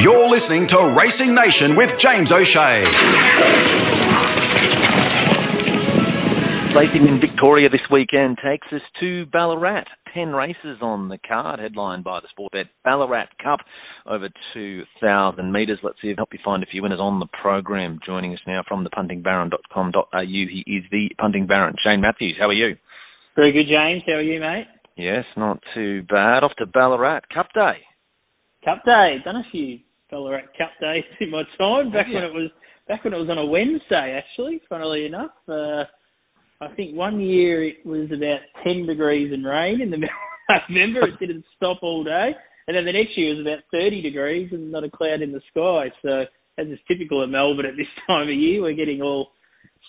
You're listening to Racing Nation with James O'Shea. Racing in Victoria this weekend takes us to Ballarat. Ten races on the card, headlined by the Sportsbet Ballarat Cup over 2,000 metres. Let's see if help you find a few winners on the program. Joining us now from the puntingbaron.com.au, he is the punting baron, Shane Matthews. How are you? Very good, James. How are you, mate? Yes, not too bad. Off to Ballarat Cup Day. Cup Day. Done a few Ballarat Cup days in my time back when it was back when it was on a Wednesday. Actually, funnily enough, uh, I think one year it was about ten degrees and rain in the middle of November. It didn't stop all day, and then the next year it was about thirty degrees and not a cloud in the sky. So, as is typical of Melbourne at this time of year, we're getting all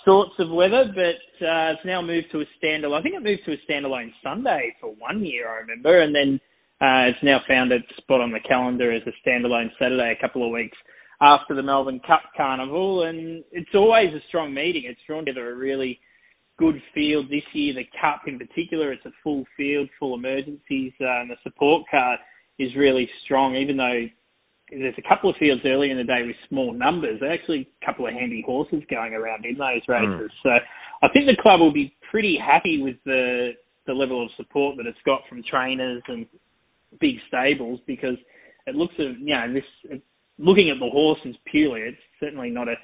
sorts of weather, but uh, it's now moved to a standalone. I think it moved to a standalone Sunday for one year, I remember, and then uh, it's now found its spot on the calendar as a standalone Saturday a couple of weeks after the Melbourne Cup Carnival, and it's always a strong meeting. It's drawn together a really good field this year. The Cup in particular, it's a full field, full emergencies, uh, and the support card is really strong, even though there's a couple of fields early in the day with small numbers. There's actually a couple of handy horses going around in those races. Mm. So I think the club will be pretty happy with the the level of support that it's got from trainers and big stables because it looks at you know this looking at the horses purely, it's certainly not a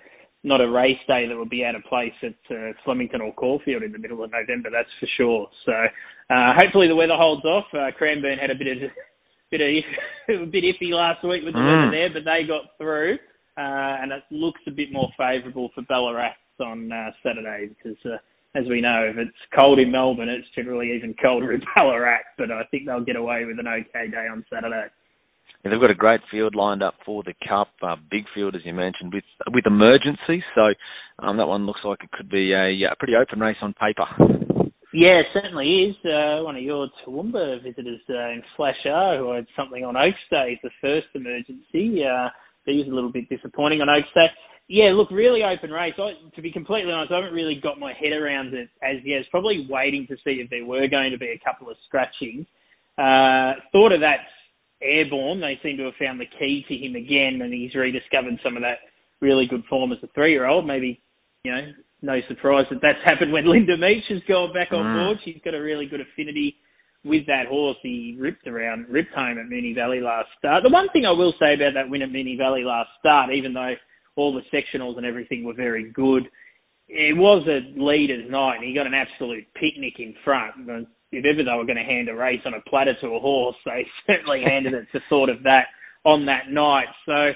not a race day that will be out of place at uh, Flemington or Caulfield in the middle of November. That's for sure. So uh, hopefully the weather holds off. Uh, Cranbourne had a bit of bit of a bit iffy last week with the mm. weather there, but they got through, uh, and it looks a bit more favourable for Ballarat on uh, Saturday because. Uh, as we know, if it's cold in Melbourne, it's generally even colder in Ballarat. But I think they'll get away with an okay day on Saturday. Yeah, they've got a great field lined up for the Cup, uh, big field as you mentioned, with with emergency. So um, that one looks like it could be a, a pretty open race on paper. Yeah, it certainly is. Uh, one of your Toowoomba visitors uh, in Flash R, who had something on Oaks Day, the first emergency. Uh, he was a little bit disappointing on Oaks Day. Yeah, look, really open race. I, to be completely honest, I haven't really got my head around it as yet. It's probably waiting to see if there were going to be a couple of scratchings. Uh, thought of that airborne. They seem to have found the key to him again, and he's rediscovered some of that really good form as a three-year-old. Maybe, you know, no surprise that that's happened when Linda Meech has gone back on mm. board. She's got a really good affinity with that horse. He ripped around, ripped home at Moonee Valley last start. The one thing I will say about that win at Moonee Valley last start, even though all the sectionals and everything were very good, it was a leader's night, and he got an absolute picnic in front. If ever they were going to hand a race on a platter to a horse, they certainly handed it to sort of that on that night. So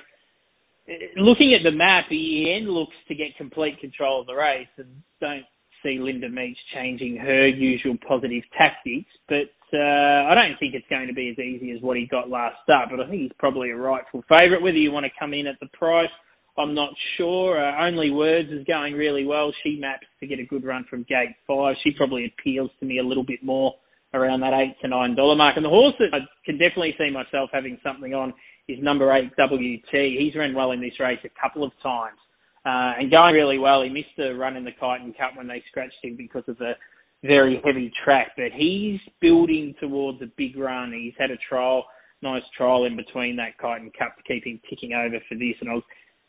looking at the map, Ian looks to get complete control of the race, and don't see Linda Meech changing her usual positive tactics. But uh, I don't think it's going to be as easy as what he got last start. But I think he's probably a rightful favourite. Whether you want to come in at the price, I'm not sure. Uh, Only Words is going really well. She maps to get a good run from gate five. She probably appeals to me a little bit more around that eight to nine dollar mark. And the horse that I can definitely see myself having something on is number eight WT. He's run well in this race a couple of times uh, and going really well. He missed a run in the Kyneton Cup when they scratched him because of the very heavy track, but he's building towards a big run. He's had a trial, nice trial in between that Kyneton Cup to keep him ticking over for this, and I was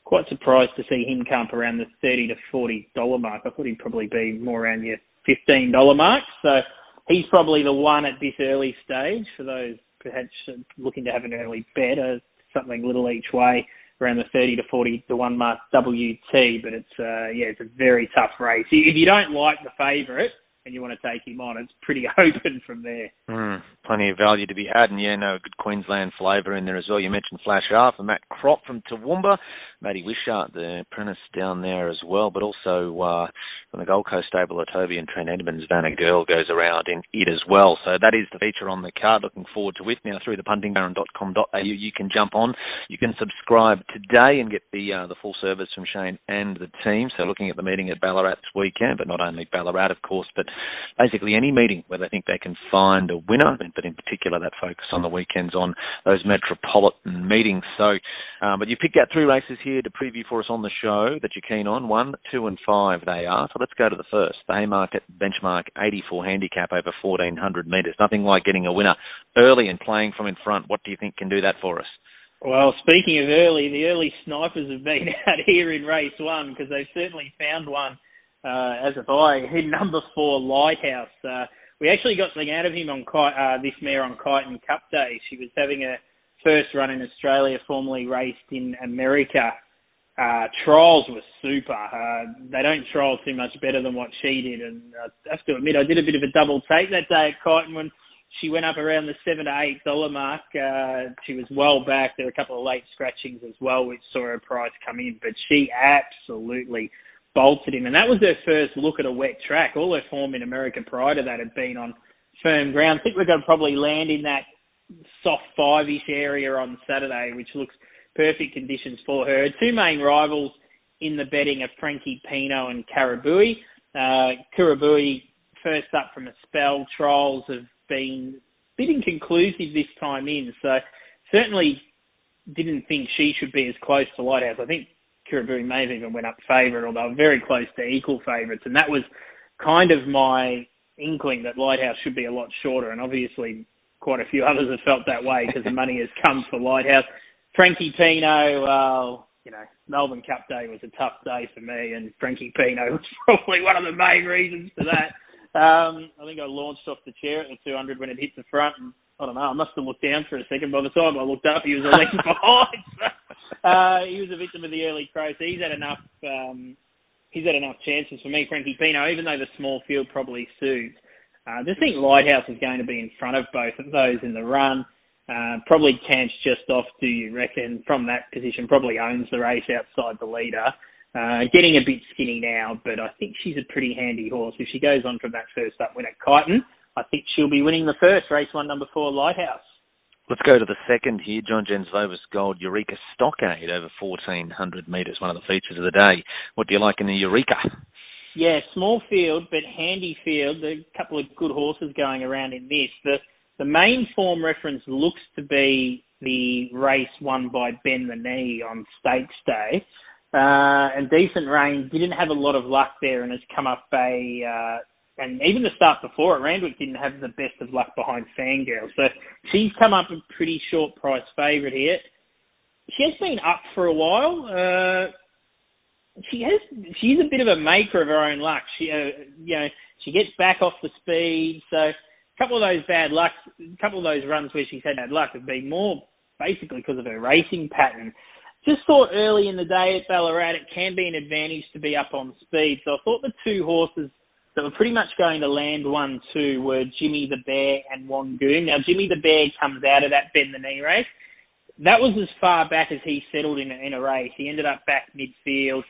quite surprised to see him come up around the thirty to forty dollar mark. I thought he'd probably be more around your fifteen dollar mark. So he's probably the one at this early stage for those perhaps looking to have an early bet, or something little each way around the 30 to 40 to 1 mark WT, but it's, uh, yeah, it's a very tough race. If you don't like the favourite, and you want to take him on, it's pretty open from there. Mm, plenty of value to be had, and yeah, no a good Queensland flavour in there as well. You mentioned Flash R for Matt Kropp from Toowoomba, Matty Wishart, the apprentice down there as well, but also uh, from the Gold Coast stable Toby and Trent Edmonds, Vanna Girl goes around in it as well. So that is the feature on the card. Looking forward to it. Now through the puntingbaron.com.au, you can jump on. You can subscribe today and get the uh, the full service from Shane and the team. So looking at the meeting at Ballarat this weekend, but not only Ballarat, of course, but basically any meeting where they think they can find a winner, but in particular that focus on the weekends on those metropolitan meetings. So, um, but you picked out three races here to preview for us on the show that you're keen on. One, two, and five they are. So let's go to the first. The Haymarket benchmark 84 handicap over 1400 metres. Nothing like getting a winner early and playing from in front. What do you think can do that for us? Well, speaking of early, the early snipers have been out here in race one because they've certainly found one, uh, as have I, in number four, Lighthouse. Uh, we actually got something out of him on uh, this mare on Kyneton Cup Day. She was having a first run in Australia, formerly raced in America. Uh, trials were super. Uh, they don't trial too much better than what she did, and uh, I have to admit, I did a bit of a double take that day at Kyneton when she went up around the seven to eight dollar mark. Uh, she was well back. There were a couple of late scratchings as well, which saw her price come in, but she absolutely bolted him. And that was her first look at a wet track. All her form in America prior to that had been on firm ground. I think we're going to probably land in that soft five-ish area on Saturday, which looks perfect conditions for her. Two main rivals in the betting are Frankie Pino and Karabui. Uh, Karabui first up from a spell. Trials have been a bit inconclusive this time in, so certainly didn't think she should be as close to Lighthouse. I think Kiribati may have even went up favourite, although very close to equal favourites, and that was kind of my inkling that Lighthouse should be a lot shorter, and obviously quite a few others have felt that way because the money has come for Lighthouse. Frankie Pino, well, you know, Melbourne Cup Day was a tough day for me, and Frankie Pino was probably one of the main reasons for that. Um, I think I launched off the chair at the 200 when it hit the front, and I don't know, I must have looked down for a second. By the time I looked up, he was a length behind. uh, he was a victim of the early crow, so he's had enough. Um, he's had enough chances for me, Frankie Pino, even though the small field probably suits. Uh, I just think Lighthouse is going to be in front of both of those in the run. Uh, probably Cant's just off, do you reckon? From that position, probably owns the race outside the leader. Uh, getting a bit skinny now, but I think she's a pretty handy horse. If she goes on from that first up win at Kyneton, I think she'll be winning the first race one, number four, Lighthouse. Let's go to the second here. John Jens Vovis Gold Eureka Stockade over 1400 metres, one of the features of the day. What do you like in the Eureka? Yeah, small field, but handy field. A couple of good horses going around in this. The the main form reference looks to be the race won by Bend the Knee on Stakes Day. Uh, and decent rain. Didn't have a lot of luck there and has come up a, uh, and even the start before it, Randwick didn't have the best of luck behind Fangirl. So she's come up a pretty short price favourite here. She has been up for a while. Uh, she has, she's a bit of a maker of her own luck. She, uh, you know, she gets back off the speed. So couple of those bad lucks, a couple of those runs where she's had bad luck have been more basically because of her racing pattern. Just thought early in the day at Ballarat it can be an advantage to be up on speed. So I thought the two horses that were pretty much going to land one two were Jimmy the Bear and Wangoon. Now Jimmy the Bear comes out of that bend the knee race. That was as far back as he settled in a, in a race. He ended up back midfield.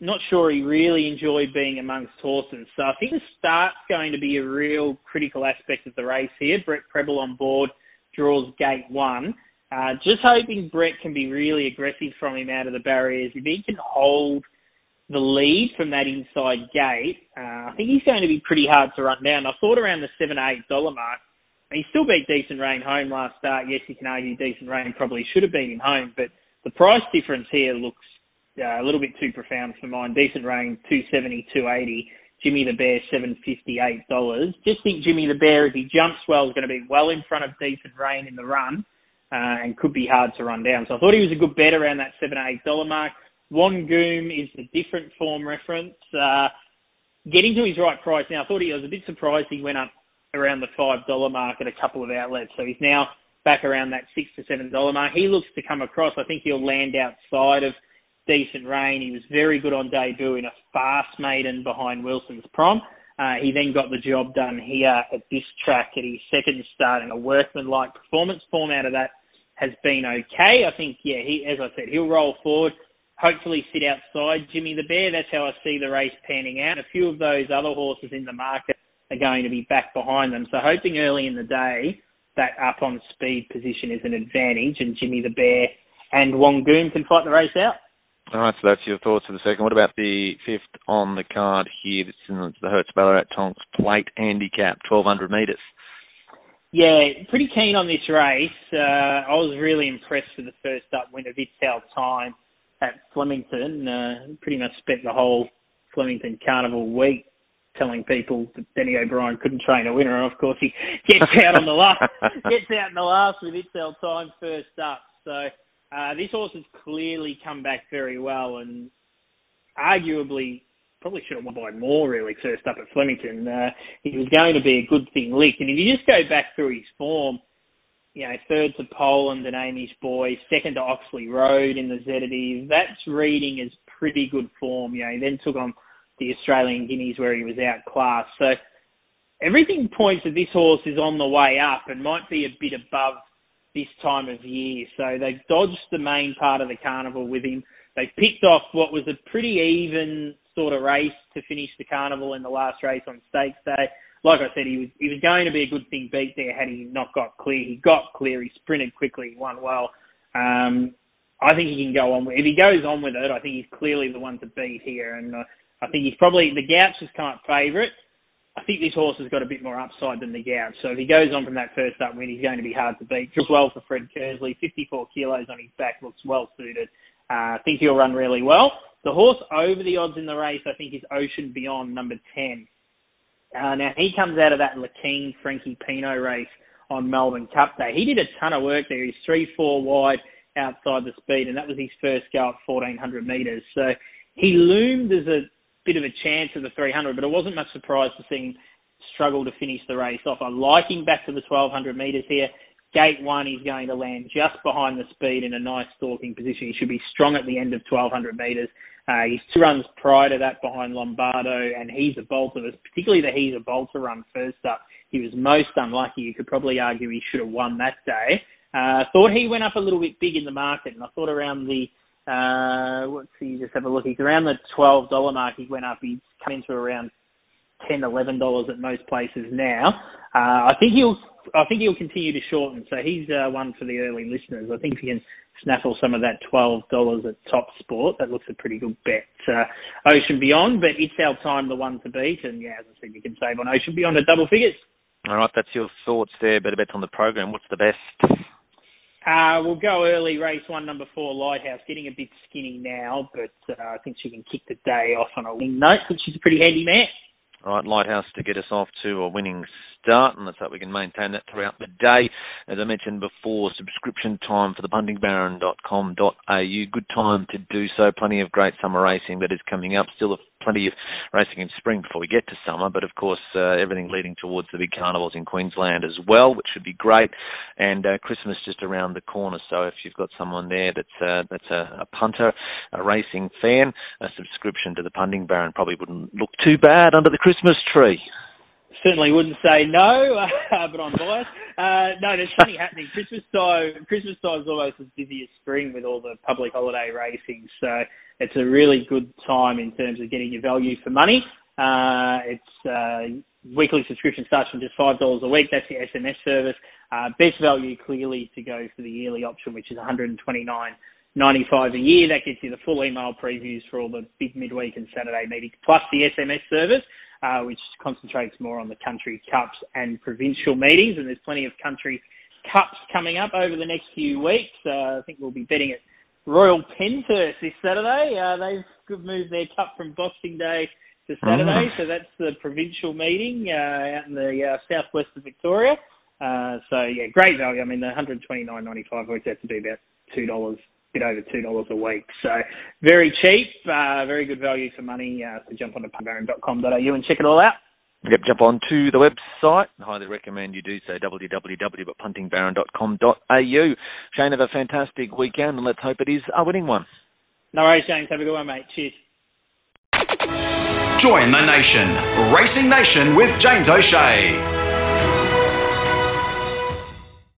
Not sure he really enjoyed being amongst horses. So I think the start's going to be a real critical aspect of the race here. Brett Prebble on board draws gate one. Uh, just hoping Brett can be really aggressive from him out of the barriers. If he can hold the lead from that inside gate, uh, I think he's going to be pretty hard to run down. I thought around the seven eight dollar mark. He still beat Decent Rain home last start. Yes, you can argue Decent Rain probably should have beat him home, but the price difference here looks uh, a little bit too profound for mine. Decent Rain two seventy, two eighty. Jimmy the Bear seven fifty eight dollars. Just think Jimmy the Bear, if he jumps well, is going to be well in front of Decent Rain in the run uh, and could be hard to run down. So I thought he was a good bet around that seven eight dollar mark. Wangoom is a different form reference. Uh, getting to his right price now. I thought he I was a bit surprised he went up around the five dollar mark at a couple of outlets. So he's now back around that six to seven dollar mark. He looks to come across. I think he'll land outside of decent rain. He was very good on debut in a fast maiden behind Wilson's prom. Uh, he then got the job done here at this track at his second start in a workman-like performance. Form out of that has been okay. I think, yeah, he, as I said, he'll roll forward. Hopefully sit outside Jimmy the Bear. That's how I see the race panning out. A few of those other horses in the market are going to be back behind them. So hoping early in the day that up on speed position is an advantage and Jimmy the Bear and Wangoon can fight the race out. All right, so that's your thoughts for the second. What about the fifth on the card here? It's in the Hertz Ballarat Tonks Plate Handicap, 1200 metres. Yeah, pretty keen on this race. Uh, I was really impressed with the first up win of It's Our Time at Flemington. Uh, pretty much spent the whole Flemington Carnival week telling people that Danny O'Brien couldn't train a winner. And of course, he gets out on the last, gets out in the last with It's Our Time first up. So Uh, this horse has clearly come back very well and arguably probably should have won by more really first up at Flemington. Uh, he was going to be a good thing lick. And if you just go back through his form, you know, third to Poland and Amish Boy, second to Oxley Road in the ZD, that's reading as pretty good form. You know, he then took on the Australian Guineas where he was outclassed. So everything points that this horse is on the way up and might be a bit above this time of year. So they've dodged the main part of the carnival with him. They picked off what was a pretty even sort of race to finish the carnival in the last race on Stakes Day. Like I said, he was he was going to be a good thing beat there had he not got clear. He got clear. He sprinted quickly. He won well. Um, I think he can go on. If he goes on with it, I think he's clearly the one to beat here. And uh, I think he's probably the Gauch has come up favourite. I think this horse has got a bit more upside than the Gauch. So if he goes on from that first up win, he's going to be hard to beat. Just well for Fred Kersley. 54 kilos on his back looks well suited. Uh, I think he'll run really well. The horse over the odds in the race, I think, is Ocean Beyond, number 10. Uh, now, he comes out of that Lakeen Frankie Pino race on Melbourne Cup Day. He did a ton of work there. He's 3-4 wide outside the speed, and that was his first go at 1,400 metres. So he loomed as a bit of a chance of the 300, but it wasn't much surprise to see him struggle to finish the race off. I like him back to the 1,200 metres here. Gate one, he's going to land just behind the speed in a nice stalking position. He should be strong at the end of 1200 metres. Uh, he's two runs prior to that behind Lombardo, and he's a bolter, particularly the he's a bolter run first up. He was most unlucky. You could probably argue he should have won that day. Uh, thought he went up a little bit big in the market, and I thought around the uh, let's see, just have a look. He's around the twelve dollar mark. He went up. He's come into around ten, eleven dollars at most places now. Uh, I think he'll I think he'll continue to shorten. So he's uh, one for the early listeners. I think if you can snaffle some of that twelve dollars at Top Sport, that looks a pretty good bet. Uh, Ocean Beyond, but it's our time the one to beat. And yeah, as I said, you can save on Ocean Beyond at double figures. All right, that's your thoughts there. Better bets on the program. What's the best? Uh, we'll go early. Race one, number four, Lighthouse, getting a bit skinny now, but uh, I think she can kick the day off on a winning note. I think she's a pretty handy mare. All right, Lighthouse to get us off to a winning start, and let's hope we can maintain that throughout the day. As I mentioned before, subscription time for the puntingbaron.com.au. Good time to do so. Plenty of great summer racing that is coming up. Still plenty of racing in spring before we get to summer, but of course uh, everything leading towards the big carnivals in Queensland as well, which should be great. And uh, Christmas just around the corner, so if you've got someone there that's uh, that's a, a, punter, a racing fan, a subscription to the Punting Baron probably wouldn't look too bad under the Christmas tree certainly wouldn't say no, uh, but I'm biased. Uh, no, there's plenty happening. Christmas time, Christmas time is almost as busy as spring with all the public holiday racing. So it's a really good time in terms of getting your value for money. Uh, it's uh, weekly subscription starts from just five dollars a week. That's your SMS service. Uh, best value clearly to go for the yearly option, which is 129. 95 a year. That gets you the full email previews for all the big midweek and Saturday meetings, plus the SMS service uh, which concentrates more on the country cups and provincial meetings. And there's plenty of country cups coming up over the next few weeks. Uh, I think we'll be betting at Royal Penshurst this Saturday. Uh, they've moved their cup from Boxing Day to Saturday, mm. so that's the provincial meeting uh, out in the uh, southwest of Victoria. Uh, so yeah, great value. I mean, the 129.95 works out to be about two dollars bit over two dollars a week. So very cheap, uh, very good value for money. Uh, so jump on to puntingbaron.com.au and check it all out. Yep, jump on to the website. I highly recommend you do so, www.puntingbaron.com.au. Shane, have a fantastic weekend and let's hope it is a winning one. No worries, James. Have a good one, mate. Cheers. Join the nation. Racing Nation with James O'Shea.